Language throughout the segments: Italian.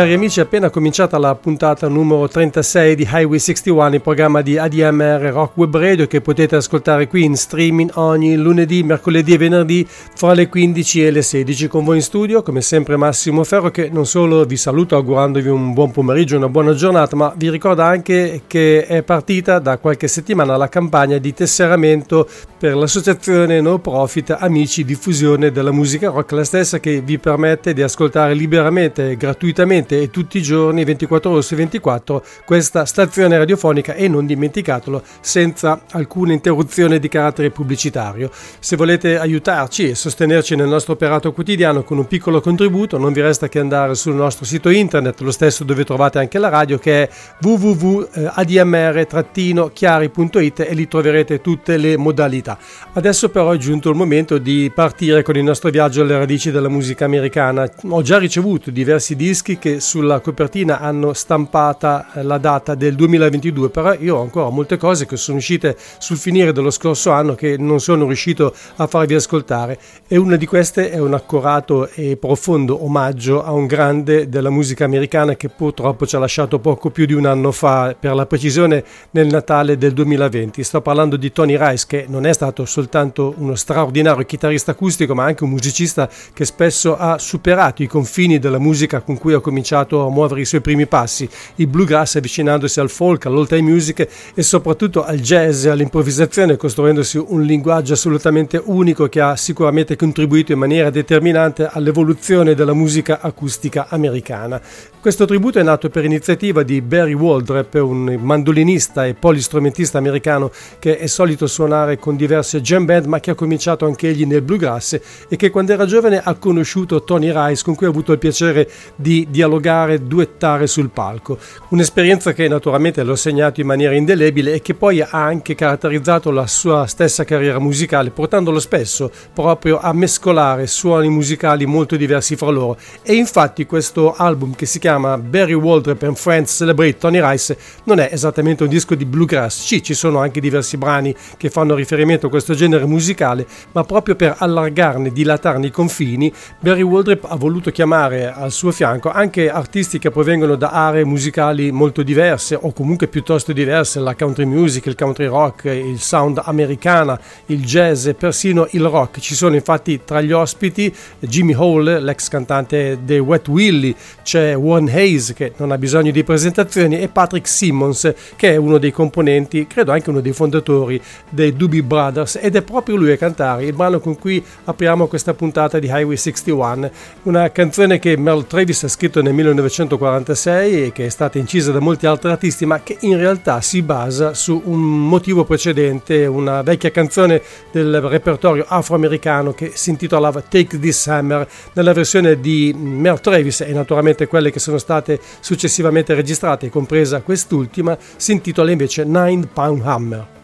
Cari amici, è appena cominciata la puntata numero 36 di Highway 61, il programma di ADMR Rock Web Radio che potete ascoltare qui in streaming ogni lunedì, mercoledì e venerdì fra le 15 e le 16. Con voi in studio, come sempre, Massimo Ferro che non solo vi saluto augurandovi un buon pomeriggio, una buona giornata, ma vi ricorda anche che è partita da qualche settimana la campagna di tesseramento per l'associazione no profit Amici Diffusione della Musica Rock, la stessa che vi permette di ascoltare liberamente e gratuitamente praticamente tutti i giorni, 24 ore su 24, questa stazione radiofonica e non dimenticatelo, senza alcuna interruzione di carattere pubblicitario. Se volete aiutarci e sostenerci nel nostro operato quotidiano con un piccolo contributo, non vi resta che andare sul nostro sito internet, lo stesso dove trovate anche la radio, che è www.admr-chiari.it e lì troverete tutte le modalità. Adesso però è giunto il momento di partire con il nostro viaggio alle radici della musica americana. Ho già ricevuto diversi dischi che sulla copertina hanno stampata eh, la data del 2022, però io ho ancora molte cose che sono uscite sul finire dello scorso anno che non sono riuscito a farvi ascoltare e una di queste è un accorato e profondo omaggio a un grande della musica americana che purtroppo ci ha lasciato poco più di un anno fa, per la precisione nel Natale del 2020. Sto parlando di Tony Rice che non è stato soltanto uno straordinario chitarrista acustico ma anche un musicista che spesso ha superato i confini della musica con cui ha cominciato cominciato a muovere i suoi primi passi, il bluegrass avvicinandosi al folk, all'old time music e soprattutto al jazz e all'improvvisazione, costruendosi un linguaggio assolutamente unico che ha sicuramente contribuito in maniera determinante all'evoluzione della musica acustica americana. Questo tributo è nato per iniziativa di Barry Waldrep, un mandolinista e polistrumentista americano che è solito suonare con diverse jam band ma che ha cominciato anche egli nel bluegrass e che quando era giovane ha conosciuto Tony Rice con cui ha avuto il piacere di dialogare, duettare sul palco. Un'esperienza che naturalmente l'ho segnato in maniera indelebile e che poi ha anche caratterizzato la sua stessa carriera musicale, portandolo spesso proprio a mescolare suoni musicali molto diversi fra loro. E infatti questo album che si chiama Barry Waldrop and Friends Celebrate Tony Rice non è esattamente un disco di bluegrass, sì ci sono anche diversi brani che fanno riferimento a questo genere musicale, ma proprio per allargarne, dilatarne i confini, Barry Waldrop ha voluto chiamare al suo fianco anche artisti che provengono da aree musicali molto diverse o comunque piuttosto diverse, la country music, il country rock, il sound americana, il jazz e persino il rock. Ci sono infatti tra gli ospiti Jimmy Hall, l'ex cantante dei Wet Willie, c'è Warren Hayes, che non ha bisogno di presentazioni, e Patrick Simmons, che è uno dei componenti, credo anche uno dei fondatori dei Doobie Brothers, ed è proprio lui a cantare il brano con cui apriamo questa puntata di Highway 61, una canzone che Merle Travis ha scritto nel 1946 e che è stata incisa da molti altri artisti, ma che in realtà si basa su un motivo precedente, una vecchia canzone del repertorio afroamericano che si intitolava Take This Hammer, nella versione di Merle Travis e naturalmente quelle che sono state successivamente registrate, compresa quest'ultima, si intitola invece Nine Pound Hammer.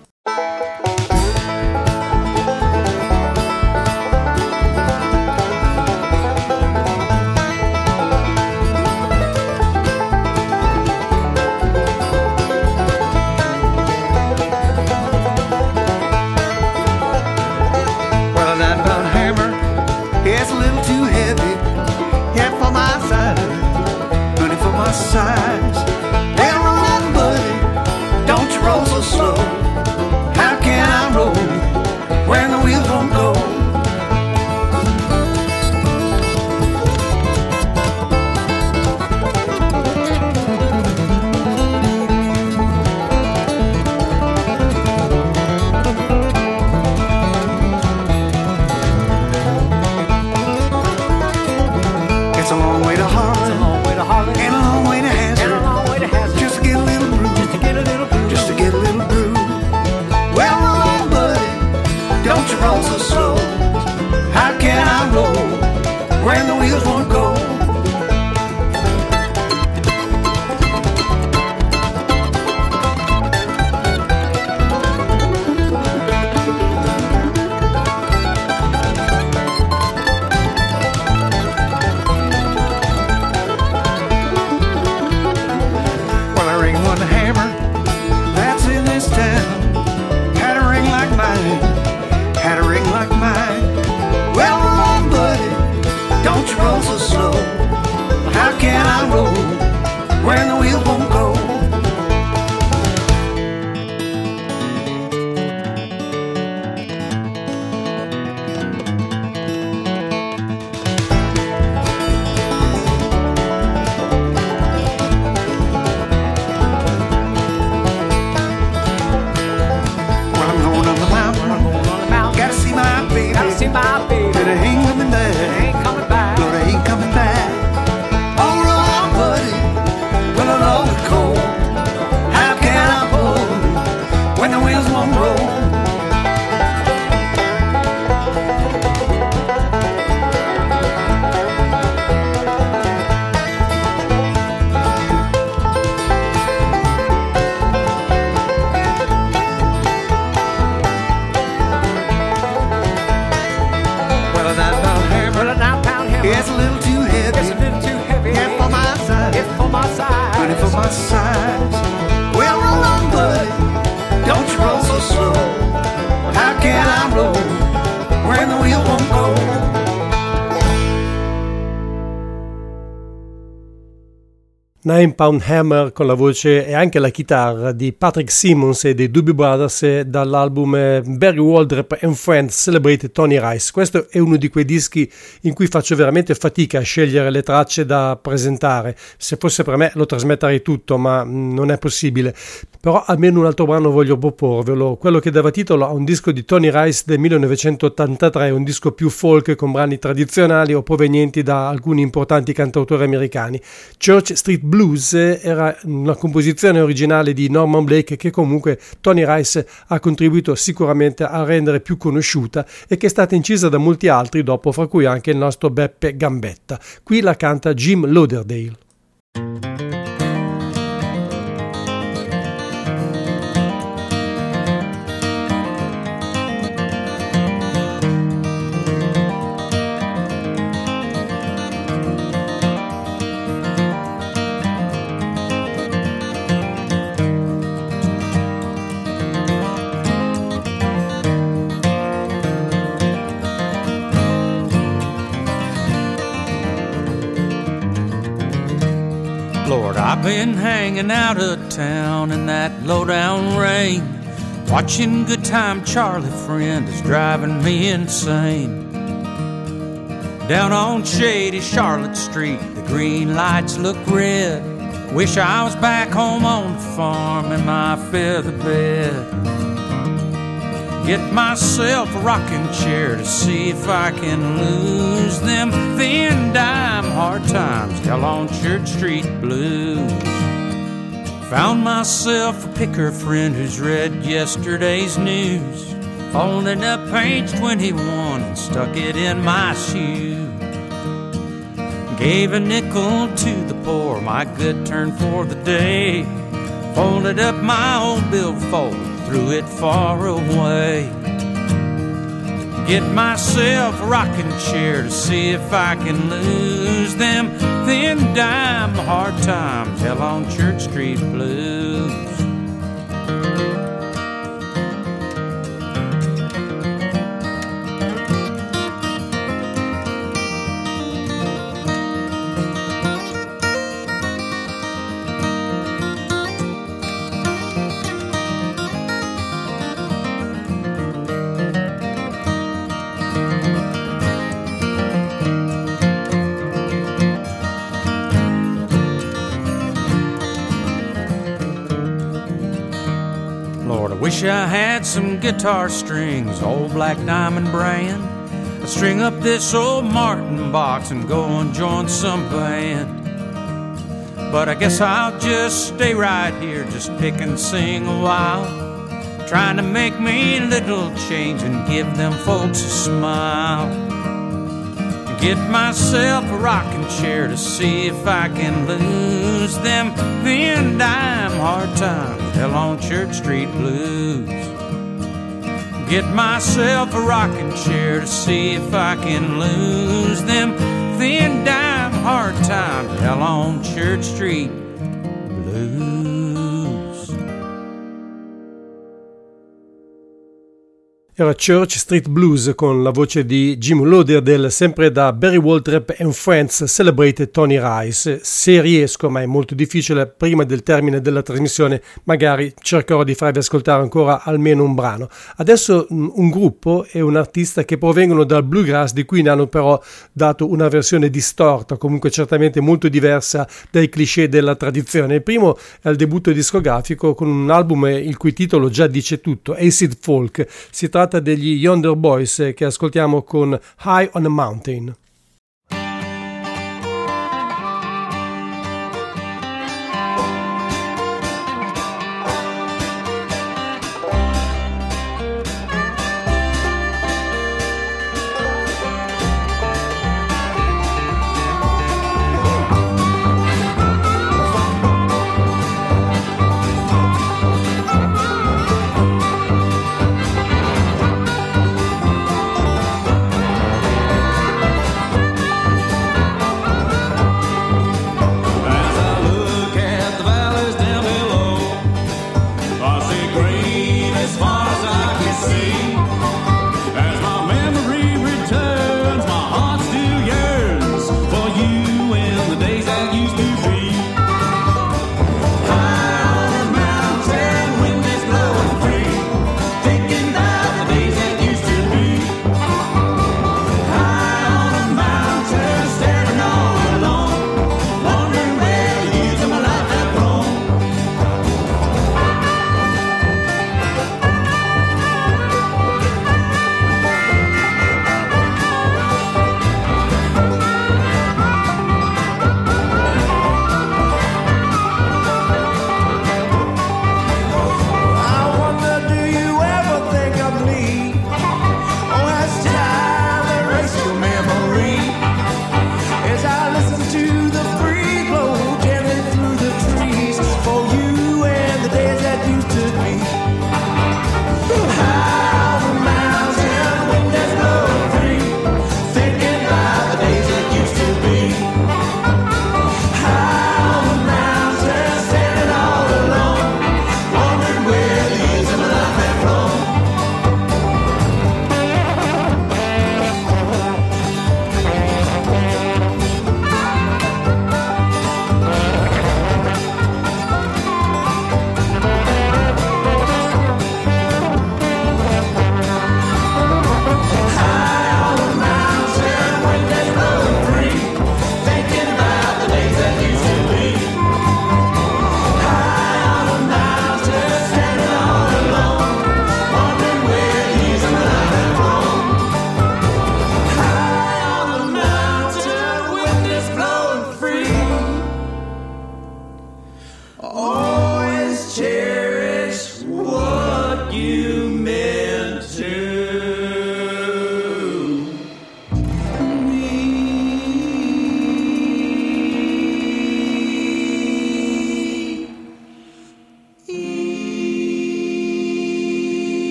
Nine Pound Hammer con la voce e anche la chitarra di Patrick Simmons e dei Doobie Brothers dall'album eh, Barry Waldrop and Friends Celebrate Tony Rice. Questo è uno di quei dischi in cui faccio veramente fatica a scegliere le tracce da presentare. Se fosse per me lo trasmetterei tutto, ma mm, non è possibile. Però almeno un altro brano voglio proporvelo, quello che dava titolo a un disco di Tony Rice del 1983, un disco più folk con brani tradizionali o provenienti da alcuni importanti cantautori americani. Church Street Blues Blues era una composizione originale di Norman Blake che comunque Tony Rice ha contribuito sicuramente a rendere più conosciuta e che è stata incisa da molti altri dopo, fra cui anche il nostro Beppe Gambetta. Qui la canta Jim Lauderdale. Been hanging out of town in that low down rain. Watching Good Time Charlie friend is driving me insane. Down on shady Charlotte Street, the green lights look red. Wish I was back home on the farm in my feather bed. Get myself a rocking chair to see if I can lose them thin dime hard times down on Church Street blues. Found myself a picker friend who's read yesterday's news. Folded up page 21 and stuck it in my shoe. Gave a nickel to the poor, my good turn for the day. Folded up my old billfold threw it far away. Get myself a rocking chair to see if I can lose them thin dime hard times hell on Church Street blues. I had some guitar strings, old black diamond brand. I'd string up this old Martin box and go and join some band. But I guess I'll just stay right here, just pick and sing a while. Trying to make me little change and give them folks a smile. Get myself a rocking chair to see if I can lose them thin dime hard times hell on Church Street blues. Get myself a rocking chair to see if I can lose them thin dime hard times hell on Church Street Era Church Street Blues con la voce di Jim Lauderdale, sempre da Barry Waltrip and Friends Celebrate Tony Rice. Se riesco, ma è molto difficile, prima del termine della trasmissione, magari cercherò di farvi ascoltare ancora almeno un brano. Adesso mm, un gruppo e un artista che provengono dal bluegrass, di cui ne hanno però dato una versione distorta, comunque certamente molto diversa dai cliché della tradizione. Il primo è il debutto discografico con un album il cui titolo già dice tutto, Acid Folk. Si tratta tratta degli Yonder Boys che ascoltiamo con High on a Mountain.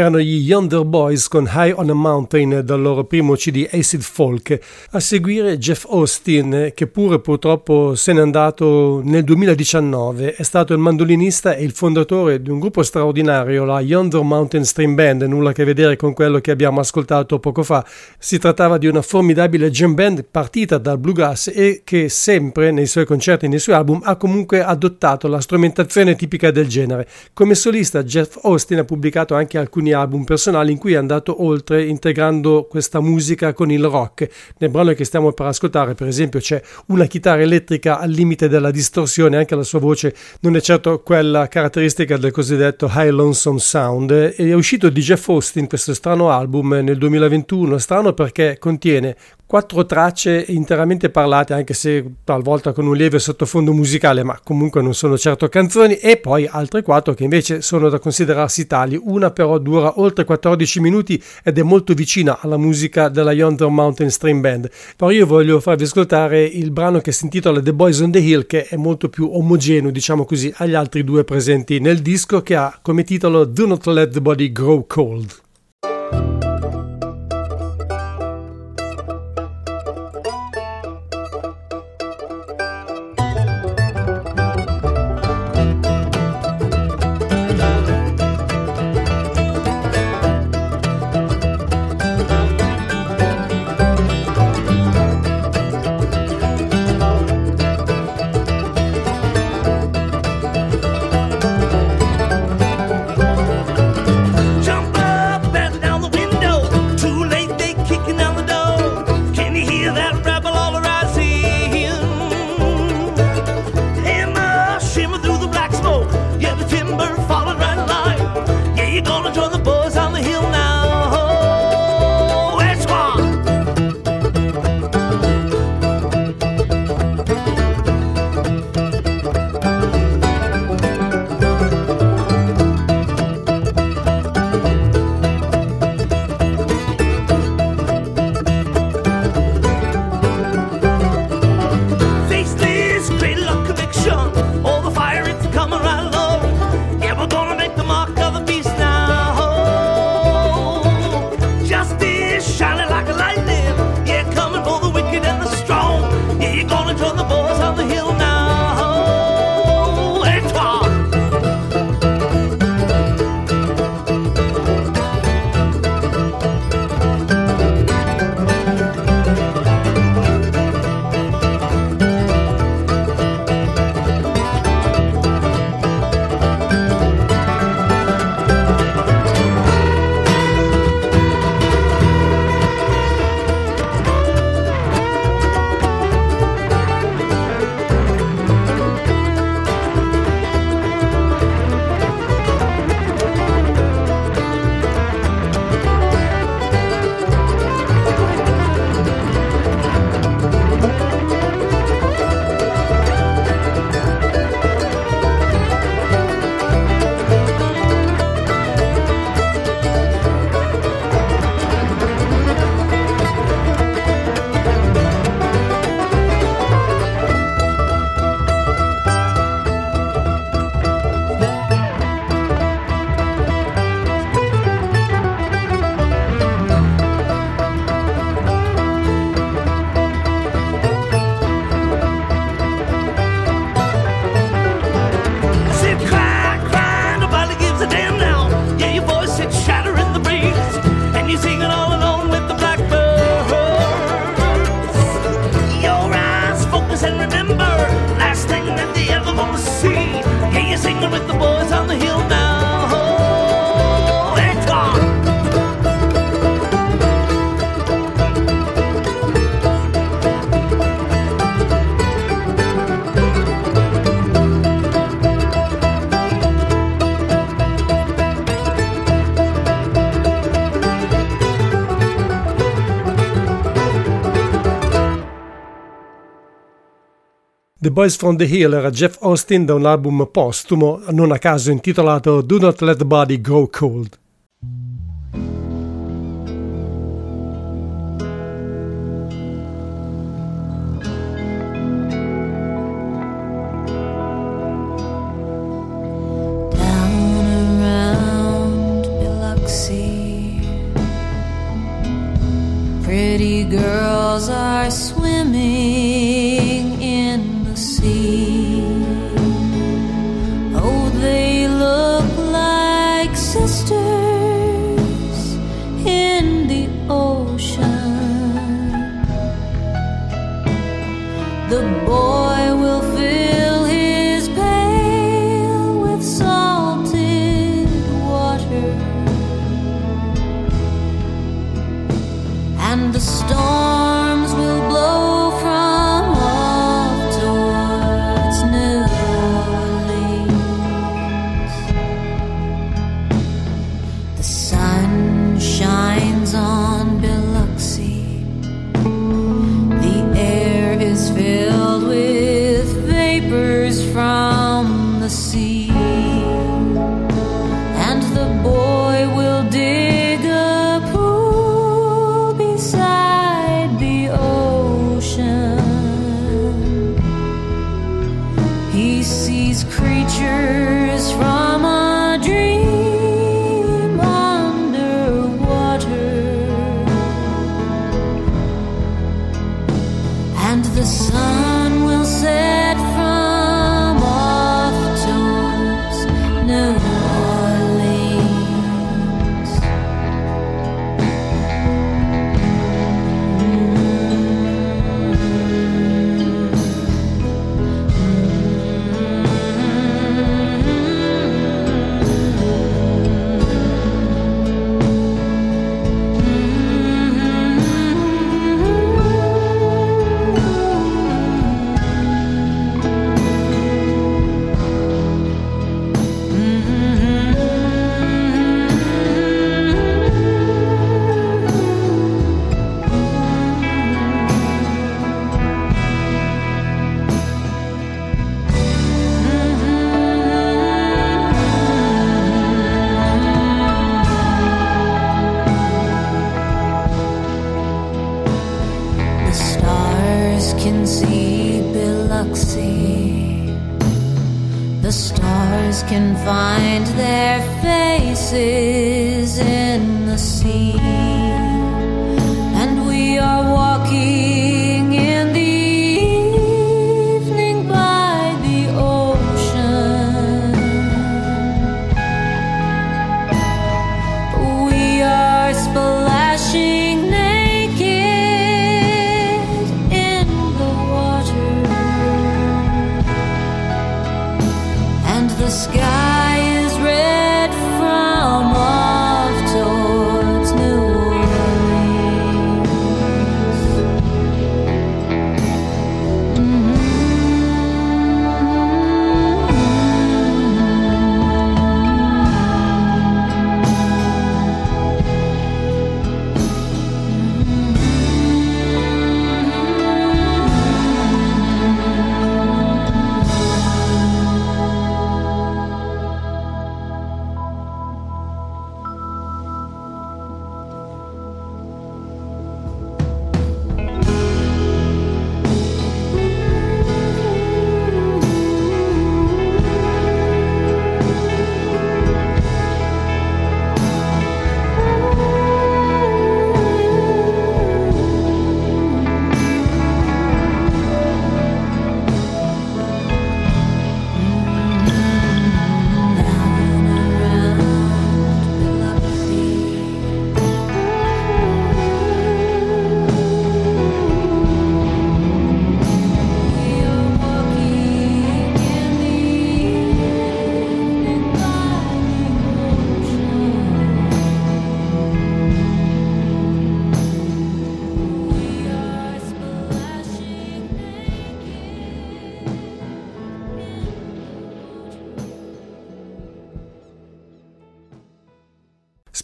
Erano gli Yonder Boys con High on a Mountain dal loro primo CD Acid Folk. A seguire Jeff Austin, che pure purtroppo se n'è andato nel 2019, è stato il mandolinista e il fondatore di un gruppo straordinario, la Yonder Mountain Stream Band, nulla a che vedere con quello che abbiamo ascoltato poco fa. Si trattava di una formidabile jam band partita dal bluegrass e che sempre nei suoi concerti e nei suoi album ha comunque adottato la strumentazione tipica del genere. Come solista Jeff Austin ha pubblicato anche alcuni alcuni album personali in cui è andato oltre integrando questa musica con il rock. Nel brano che stiamo per ascoltare, per esempio, c'è una chitarra elettrica al limite della distorsione, anche la sua voce non è certo quella caratteristica del cosiddetto High Lonesome Sound. E è uscito di Jeff Austin questo strano album nel 2021, strano perché contiene quattro tracce interamente parlate, anche se talvolta con un lieve sottofondo musicale, ma comunque non sono certo canzoni, e poi altre quattro che invece sono da considerarsi tali. Una però dura oltre 14 minuti ed è molto vicina alla musica della Yonder Mountain Stream Band. Però io voglio farvi ascoltare il brano che si intitola The Boys on the Hill, che è molto più omogeneo, diciamo così, agli altri due presenti nel disco, che ha come titolo Do Not Let the Body Grow Cold. Boys from the Hill era Jeff Austin da un album postumo, non a caso intitolato Do Not Let the Body Go Cold.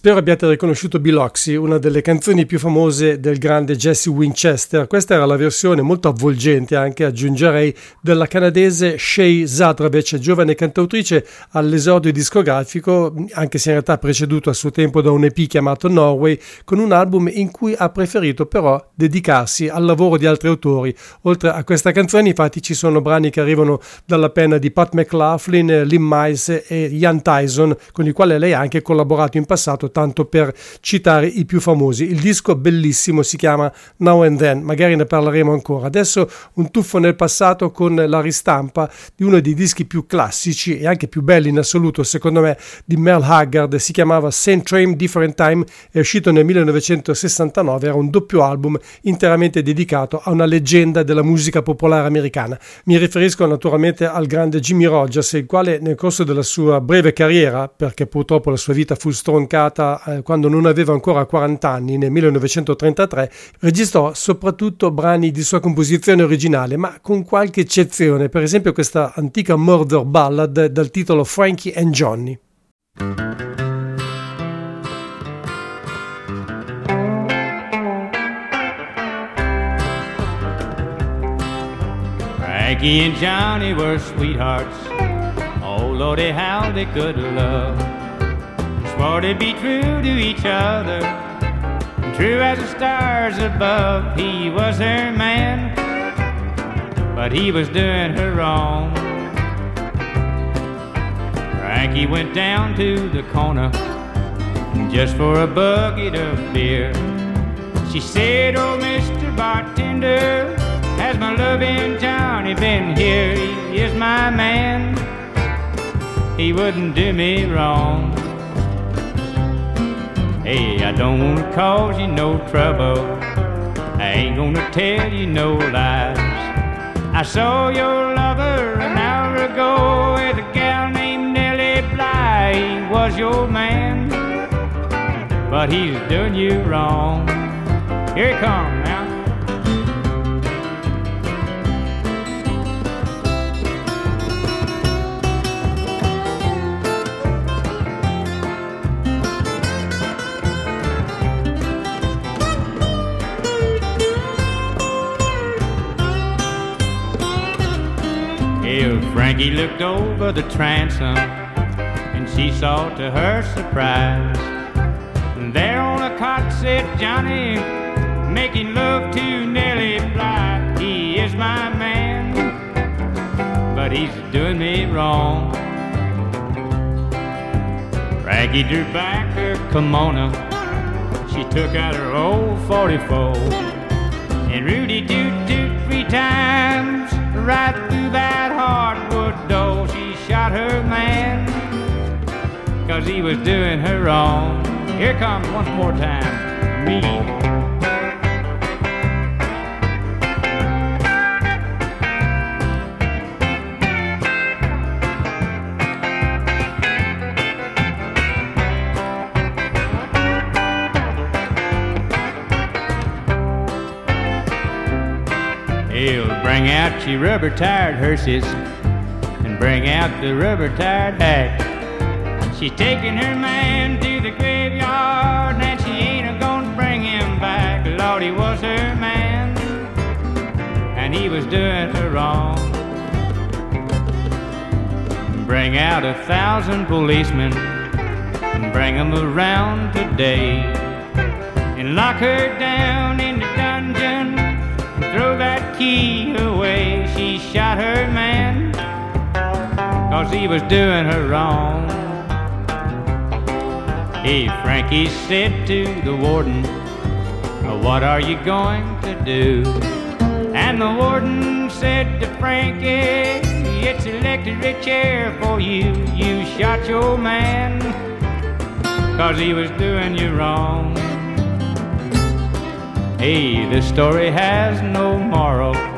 Spero abbiate riconosciuto Biloxi, una delle canzoni più famose del grande Jesse Winchester. Questa era la versione molto avvolgente, anche aggiungerei, della canadese Shay Zadravec, giovane cantautrice all'esordio discografico, anche se in realtà preceduto a suo tempo da un EP chiamato Norway, con un album in cui ha preferito però dedicarsi al lavoro di altri autori. Oltre a questa canzone, infatti, ci sono brani che arrivano dalla penna di Pat McLaughlin, Lim Miles e Ian Tyson, con i quali lei ha anche collaborato in passato tanto per citare i più famosi. Il disco bellissimo si chiama Now and Then, magari ne parleremo ancora. Adesso un tuffo nel passato con la ristampa di uno dei dischi più classici e anche più belli in assoluto, secondo me, di Mel Haggard. Si chiamava Same Train Different Time, è uscito nel 1969, era un doppio album interamente dedicato a una leggenda della musica popolare americana. Mi riferisco naturalmente al grande Jimmy Rogers, il quale nel corso della sua breve carriera, perché purtroppo la sua vita fu stroncata nata eh, quando non aveva ancora 40 anni, nel 1933, registrò soprattutto brani di sua composizione originale, ma con qualche eccezione, per esempio questa antica murder ballad dal titolo Frankie and Johnny. Frankie and Johnny were sweethearts. Oh, Lordy, how they could love. Swore to be true to each other, true as the stars above. He was her man, but he was doing her wrong. Frankie went down to the corner just for a bucket of beer. She said, Oh, Mr. Bartender, has my loving Johnny been here? He is my man. He wouldn't do me wrong. Hey, I don't wanna cause you no trouble. I ain't gonna tell you no lies. I saw your lover an hour ago with a gal named Nellie Bly. He was your man, but he's doing you wrong. Here he comes. Frankie looked over the transom and she saw to her surprise. There on a cot sat Johnny making love to Nellie Bly. He is my man, but he's doing me wrong. Frankie drew back her kimono. She took out her old 44 and Rudy toot toot three times right through that hardwood door. She shot her man, cause he was doing her wrong. Here comes one more time, me. Bring out your rubber tired hearses and bring out the rubber tired hack. She's taking her man to the graveyard and she ain't a gonna bring him back. Lord, he was her man and he was doing her wrong. Bring out a thousand policemen and bring them around today and lock her down in the dungeon and throw that key away. She shot her man, cause he was doing her wrong. Hey, Frankie said to the warden, What are you going to do? And the warden said to Frankie, It's electric chair for you. You shot your man, cause he was doing you wrong. Hey, this story has no moral.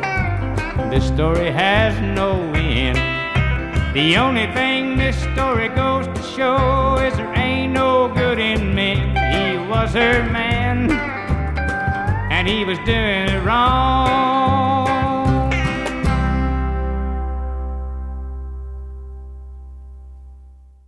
This story has no end. The only thing this story goes to show is there ain't no good in men. He was her man, and he was doing it wrong.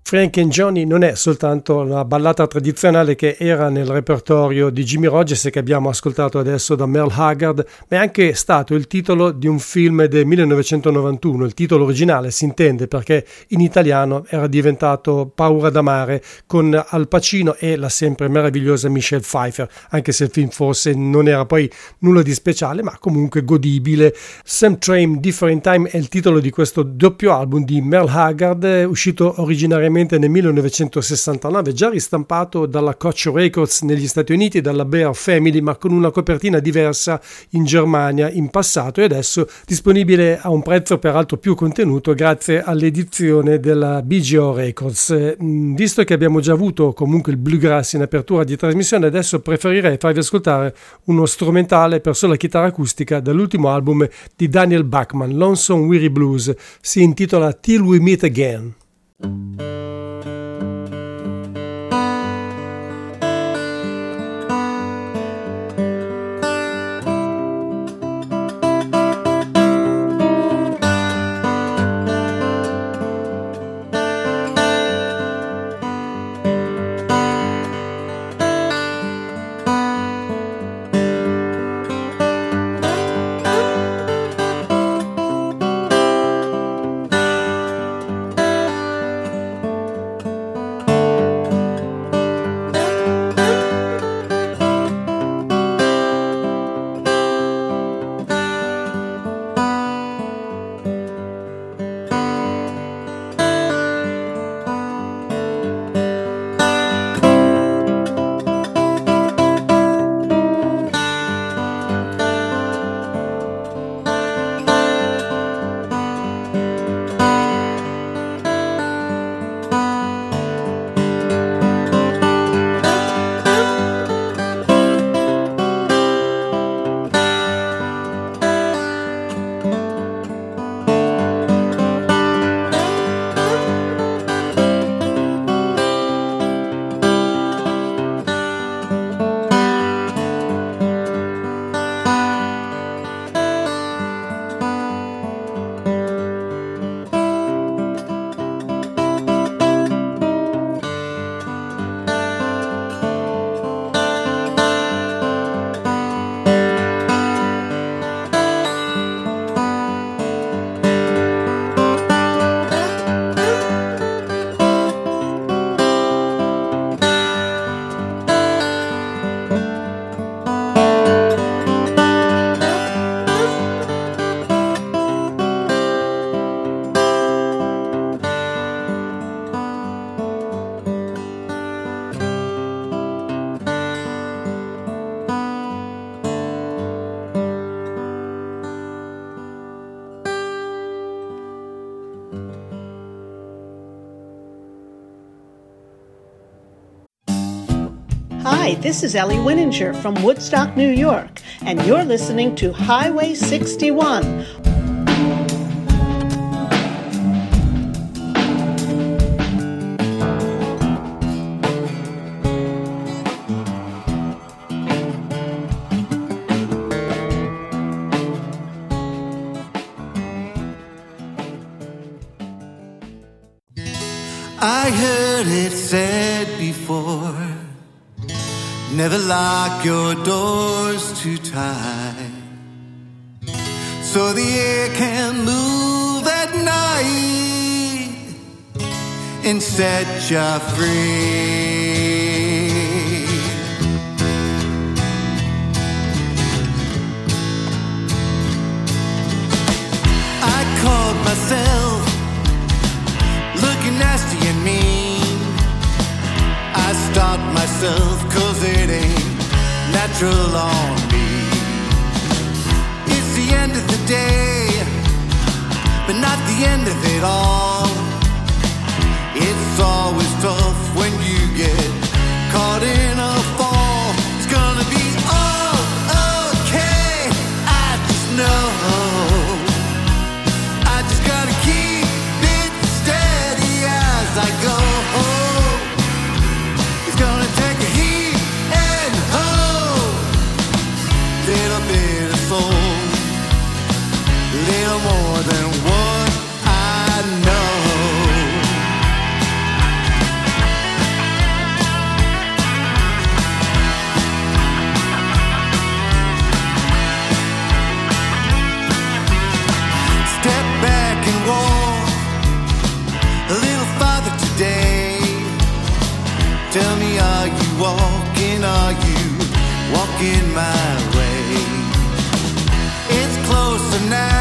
Frank and Johnny non è soltanto una ballata tradizionale che era nel repertorio di Jimmy Rogers e che abbiamo ascoltato adesso da Merle Haggard, ma è anche stato il titolo di un film del 1991. Il titolo originale si intende perché in italiano era diventato Paura d'amare con Al Pacino e la sempre meravigliosa Michelle Pfeiffer, anche se il film forse non era poi nulla di speciale, ma comunque godibile. Sam Train Different Time è il titolo di questo doppio album di Merle Haggard, uscito originariamente inizialmente nel 1969, già ristampato dalla Koch Records negli Stati Uniti e dalla Bear Family, ma con una copertina diversa in Germania in passato e adesso disponibile a un prezzo peraltro più contenuto grazie all'edizione della BGO Records. Mm, visto che abbiamo già avuto comunque il bluegrass in apertura di trasmissione, adesso preferirei farvi ascoltare uno strumentale per sola chitarra acustica dall'ultimo album di Daniel Bachman, Lonesome Weary Blues. Si intitola Till We Meet Again. This is Ellie Winninger from Woodstock, New York, and you're listening to Highway 61. I heard it said before Never lock your doors too tight so the air can move at night and set you free. I caught myself looking nasty and mean. Stopped myself cause it ain't natural on me. It's the end of the day, but not the end of it all. It's always tough when you get caught in a fall. It's gonna be all okay. I just know. Asking my way. It's closer now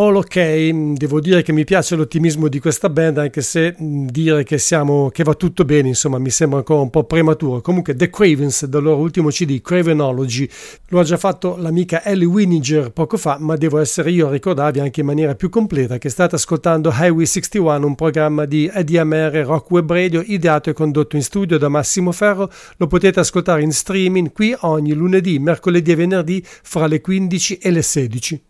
All ok, mh, devo dire che mi piace l'ottimismo di questa band, anche se mh, dire che, siamo, che va tutto bene, insomma, mi sembra ancora un po' prematuro. Comunque, The Cravens, dal loro ultimo CD, Cravenology, lo ha già fatto l'amica Ellie Wininger poco fa, ma devo essere io a ricordarvi anche in maniera più completa che state ascoltando Highway 61, un programma di EDMR Rock Web Radio, ideato e condotto in studio da Massimo Ferro. Lo potete ascoltare in streaming qui ogni lunedì, mercoledì e venerdì fra le 15 e le 16.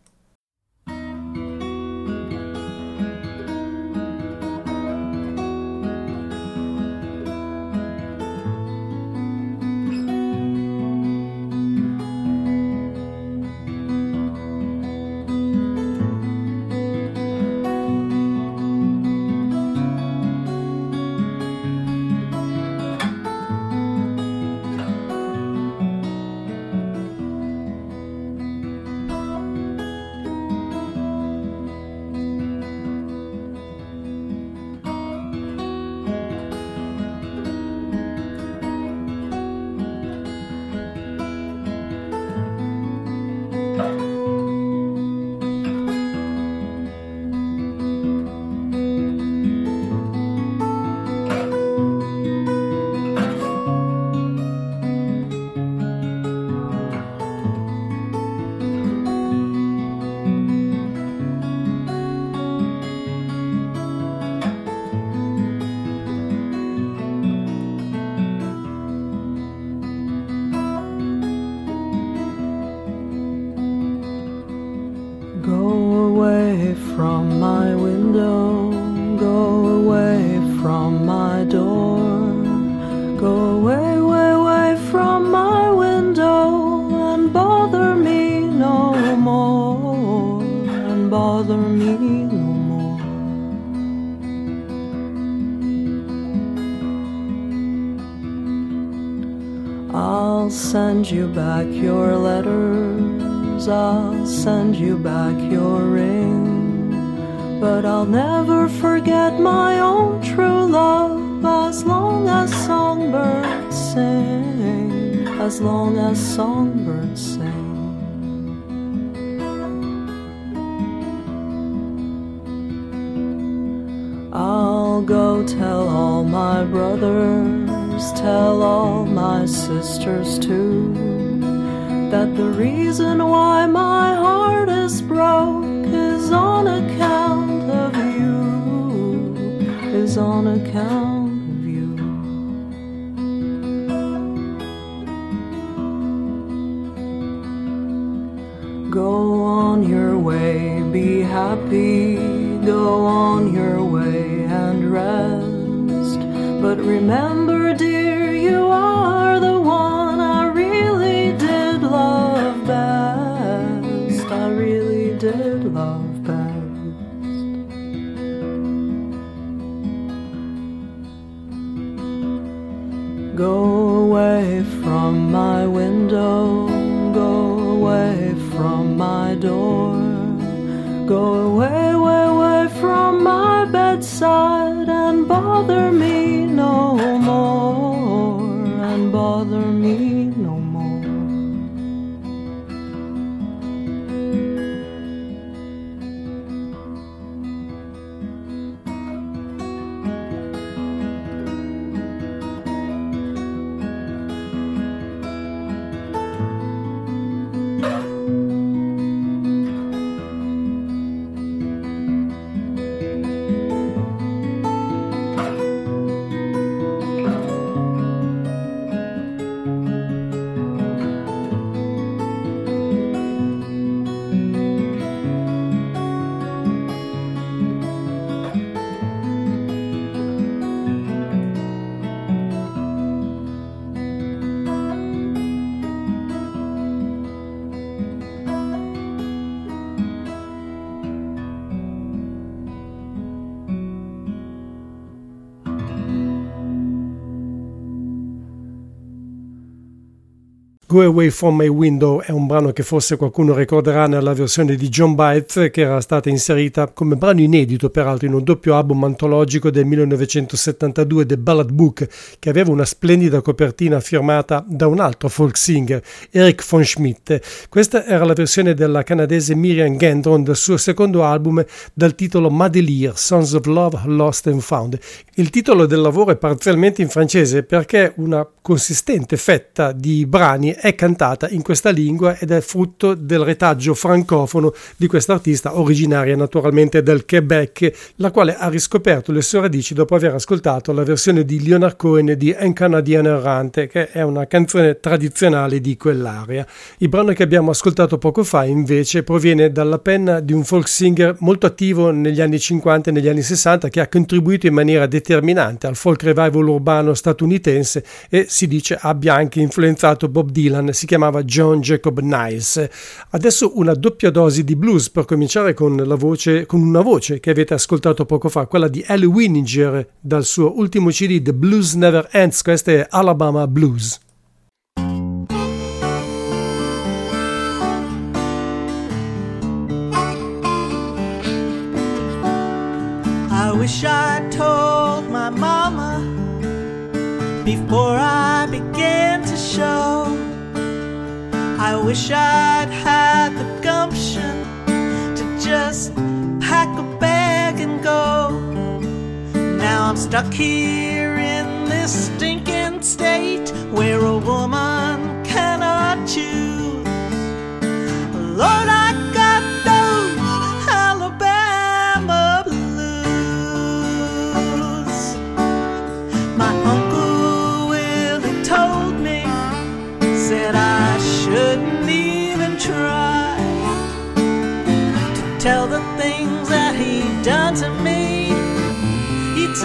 On account of you. Go on your way, be happy, go on your way and rest. But remember, Go Away From My Window è un brano che forse qualcuno ricorderà nella versione di John Bites che era stata inserita come brano inedito peraltro in un doppio album antologico del 1972 The Ballad Book che aveva una splendida copertina firmata da un altro folk singer, Eric von Schmidt. Questa era la versione della canadese Miriam Gendron del suo secondo album dal titolo Madelier, Sons of Love Lost and Found. Il titolo del lavoro è parzialmente in francese perché una consistente fetta di brani è cantata in questa lingua ed è frutto del retaggio francofono di questa artista originaria naturalmente del Quebec, la quale ha riscoperto le sue radici dopo aver ascoltato la versione di Leonard Cohen di Un Canadien errante, che è una canzone tradizionale di quell'area. Il brano che abbiamo ascoltato poco fa invece proviene dalla penna di un folk singer molto attivo negli anni 50 e negli anni 60 che ha contribuito in maniera determinante al folk revival urbano statunitense e si dice abbia anche influenzato Bob Dylan si chiamava John Jacob Niles. Adesso una doppia dose di blues per cominciare con, voce, con una voce che avete ascoltato poco fa, quella di Ellie Winninger dal suo ultimo CD The Blues Never Ends, questa è Alabama Blues. Wish I told my mama before I began to show. I wish I'd had the gumption to just pack a bag and go. Now I'm stuck here in this stinking state where a woman cannot choose. Lord, I things that he'd done to me. He'd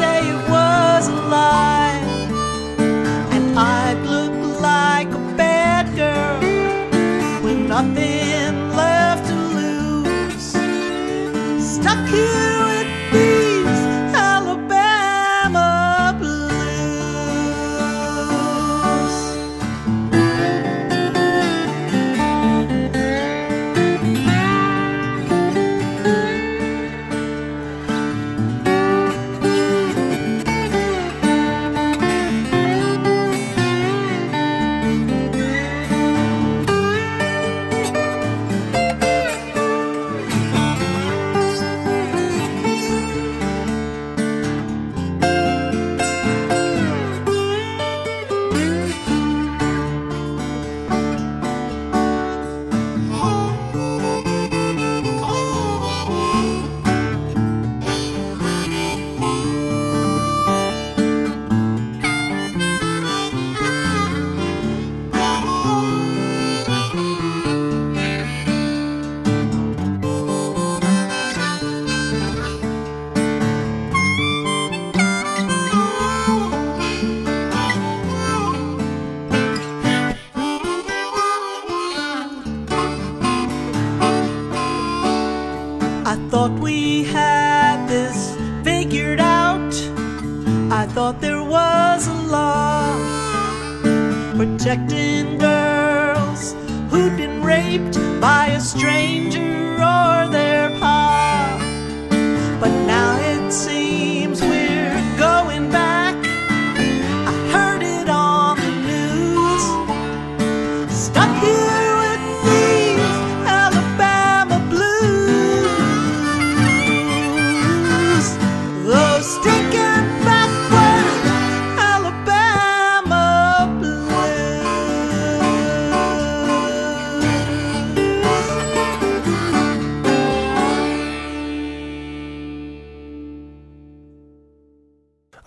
by a stranger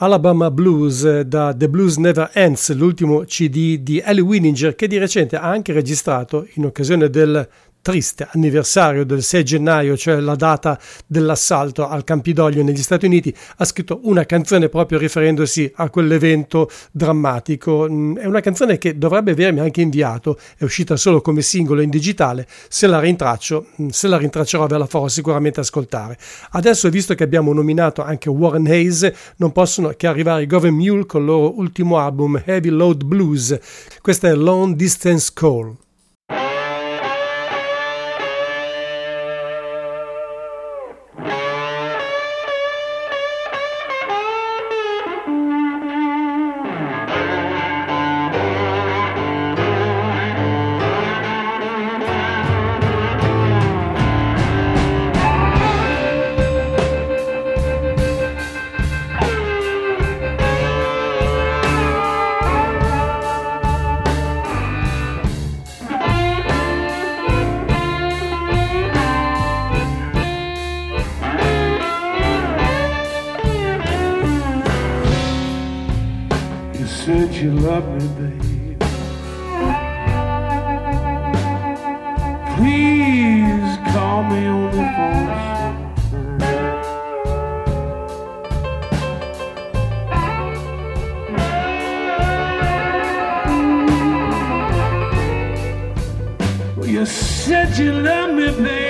Alabama Blues eh, da The Blues Never Ends, l'ultimo CD di Ellie Winninger che di recente ha anche registrato in occasione del triste anniversario del 6 gennaio, cioè la data dell'assalto al Campidoglio negli Stati Uniti, ha scritto una canzone proprio riferendosi a quell'evento drammatico. Mm, È una canzone che dovrebbe avermi anche inviato, è uscita solo come singolo in digitale. Se la rintraccio, mm, se la rintraccerò ve la farò sicuramente ascoltare. Adesso, visto che abbiamo nominato anche Warren Hayes, non possono che arrivare i Govan Mule con il loro ultimo album Heavy Load Blues. Questa è Long Distance Call. You said you loved me, babe. Please call me on the phone. sometime. You said you loved me, babe.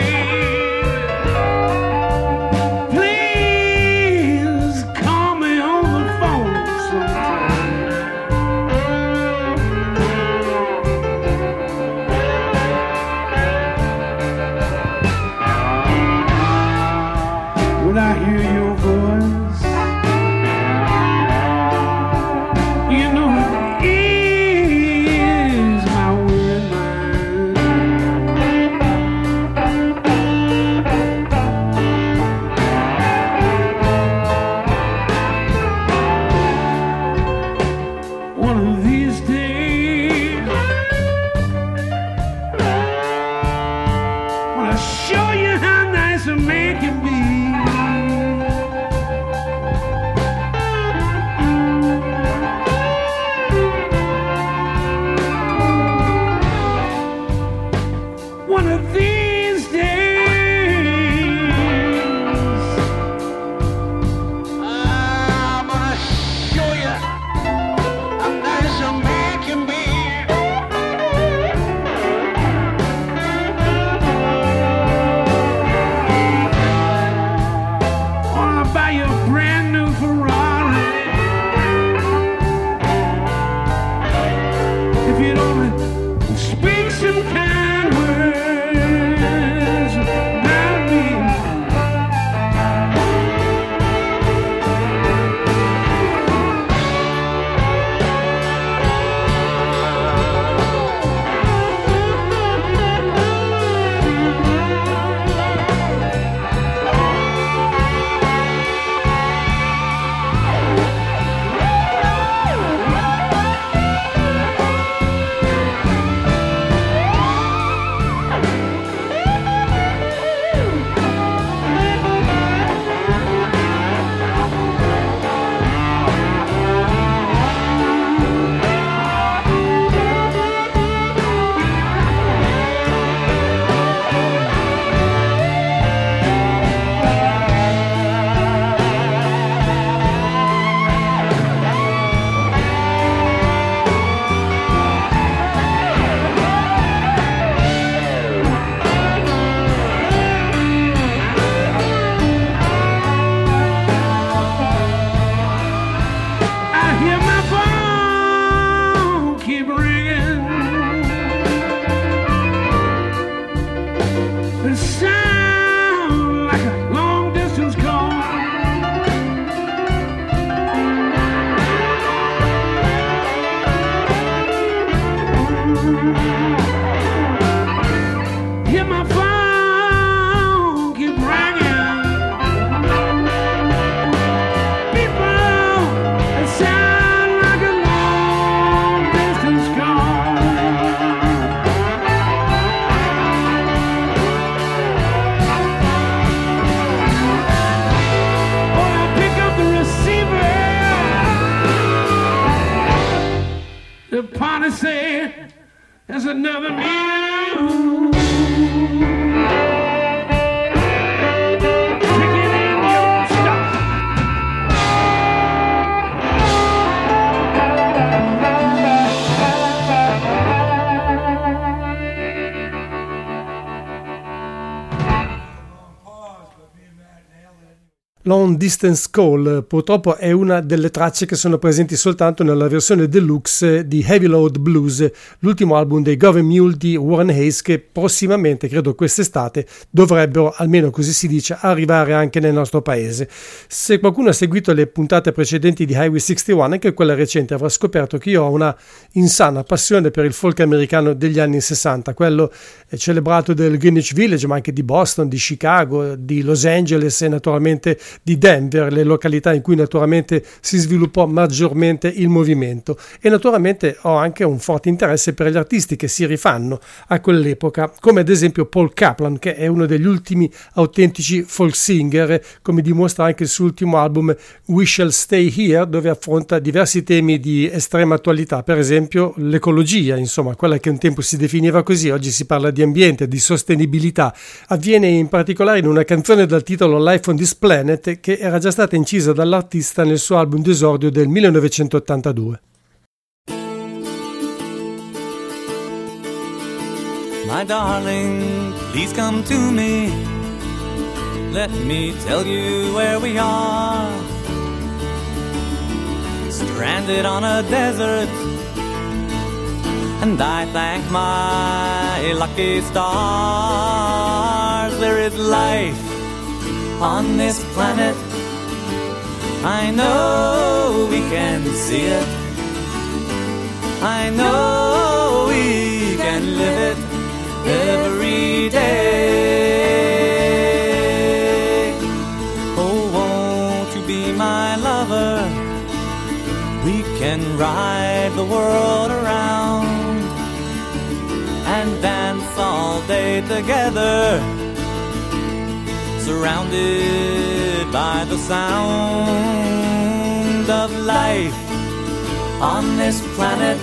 The party said, "There's another man." Long Distance Call purtroppo è una delle tracce che sono presenti soltanto nella versione deluxe di Heavy Load Blues, l'ultimo album dei Govern Mule di Warren Hayes che prossimamente, credo quest'estate, dovrebbero, almeno così si dice, arrivare anche nel nostro paese. Se qualcuno ha seguito le puntate precedenti di Highway 61, anche quella recente, avrà scoperto che io ho una insana passione per il folk americano degli anni 60, quello celebrato del Greenwich Village, ma anche di Boston, di Chicago, di Los Angeles e naturalmente di Denver, le località in cui naturalmente si sviluppò maggiormente il movimento. E naturalmente ho anche un forte interesse per gli artisti che si rifanno a quell'epoca, come ad esempio Paul Kaplan, che è uno degli ultimi autentici folk singer, come dimostra anche il suo ultimo album We Shall Stay Here, dove affronta diversi temi di estrema attualità, per esempio l'ecologia, insomma, quella che un tempo si definiva così, oggi si parla di ambiente, di sostenibilità. Avviene in particolare in una canzone dal titolo Life on This Planet che era già stata incisa dall'artista nel suo album d'esordio del 1982. My darling, please come to me. Let me tell you where we are. Stranded on a desert, and I thank my lucky stars. There is life on this planet. I know we can see it. I know we can live it every day. Oh, won't you be my lover? We can ride the world around and dance all day together, surrounded by the sound of life on this planet.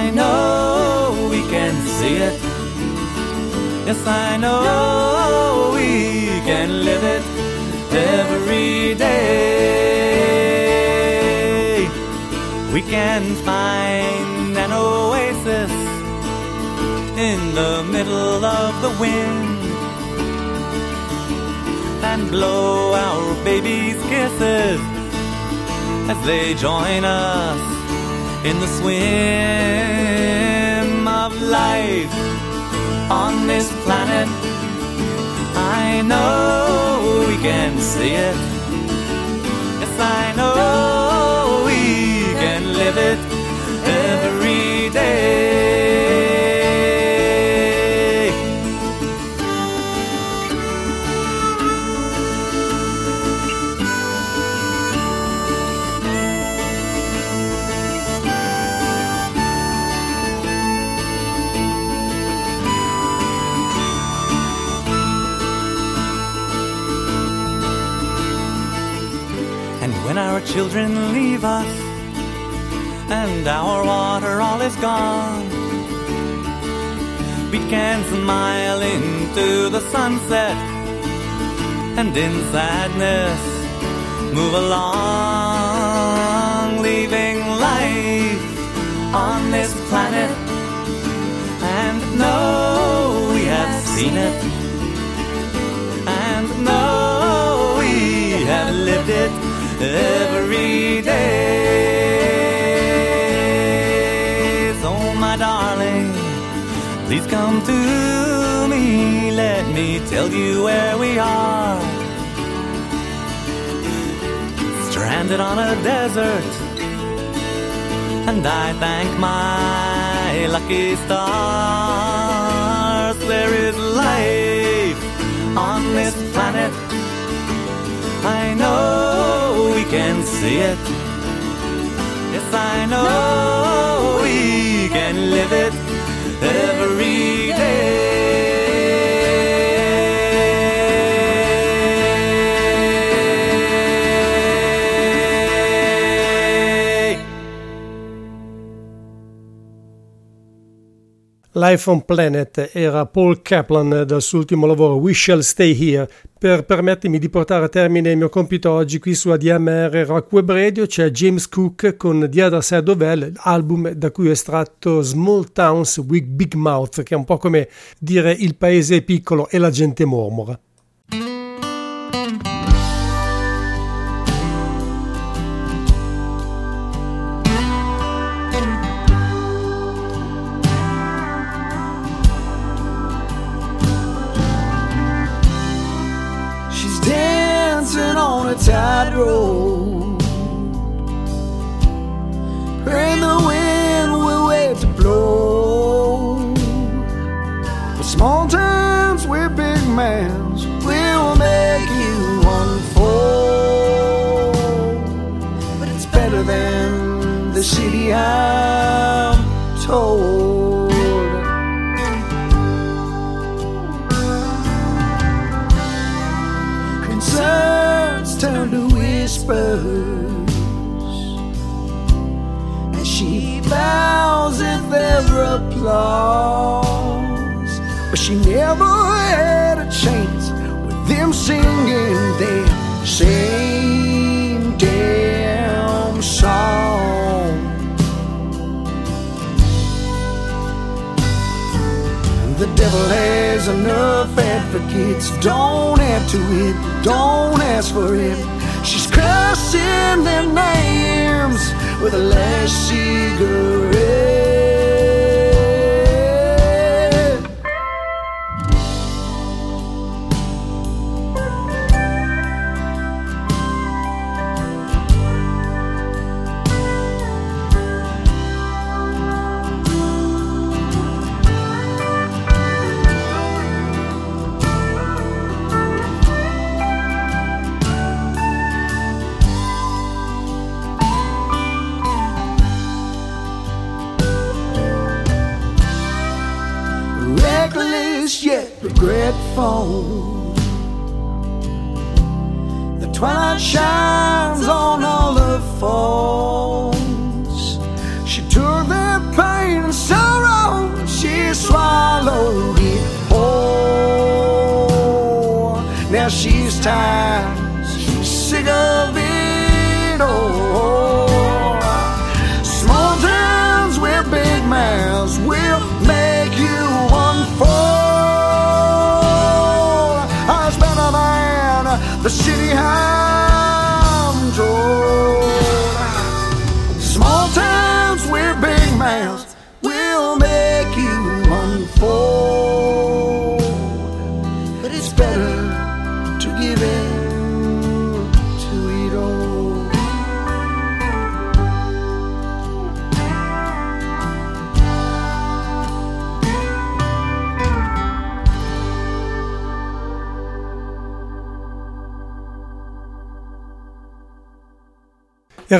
I know we can see it. Yes, I know we can live it every day. We can find an oasis in the middle of the wind blow our babies' kisses as they join us in the swim of life on this planet. I know we can see it. Yes, I know we can live it children leave us and our water all is gone, we can smile into the sunset and in sadness move along, leaving life on this planet. And know we have seen it, and know we have lived it every day. So, my darling, please come to me. Let me tell you where we are. Stranded on a desert, and I thank my lucky stars. There is life on this planet. I know we can see it. Yes, I know we can live it Life on Planet era Paul Kaplan dal suo ultimo lavoro We Shall Stay Here. Per permettermi di portare a termine il mio compito oggi qui su ADMR Rock Web Radio c'è James Cook con The Other Side of Hell, album da cui ho estratto Small Towns with Big Mouth, che è un po' come dire il paese è piccolo e la gente mormora. A tightrope. Applause. But she never had a chance with them singing their same damn song. The devil has enough advocates. Don't add to it, don't ask for it. She's cursing their names with a last cigarette. Swallowed it whole. Now she's tired,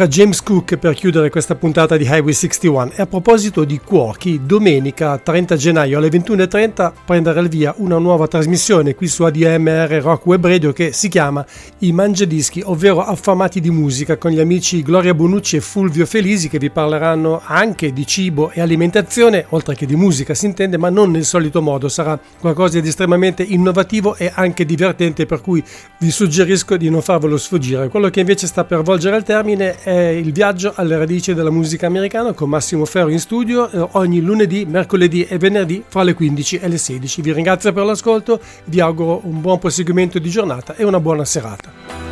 Era James Cook per chiudere questa puntata di Highway 61 e a proposito di cuochi, domenica 30 gennaio alle 21.30 prenderà il via una nuova trasmissione qui su ADMR Rock Web Radio che si chiama I Mangiadischi, ovvero affamati di musica con gli amici Gloria Bonucci e Fulvio Felisi che vi parleranno anche di cibo e alimentazione, oltre che di musica si intende, ma non nel solito modo, sarà qualcosa di estremamente innovativo e anche divertente per cui vi suggerisco di non farvelo sfuggire. Quello che invece sta per volgere al termine è il viaggio alle radici della musica americana con Massimo Ferro in studio eh, ogni lunedì, mercoledì e venerdì fra le 15 e le 16. Vi ringrazio per l'ascolto, vi auguro un buon proseguimento di giornata e una buona serata.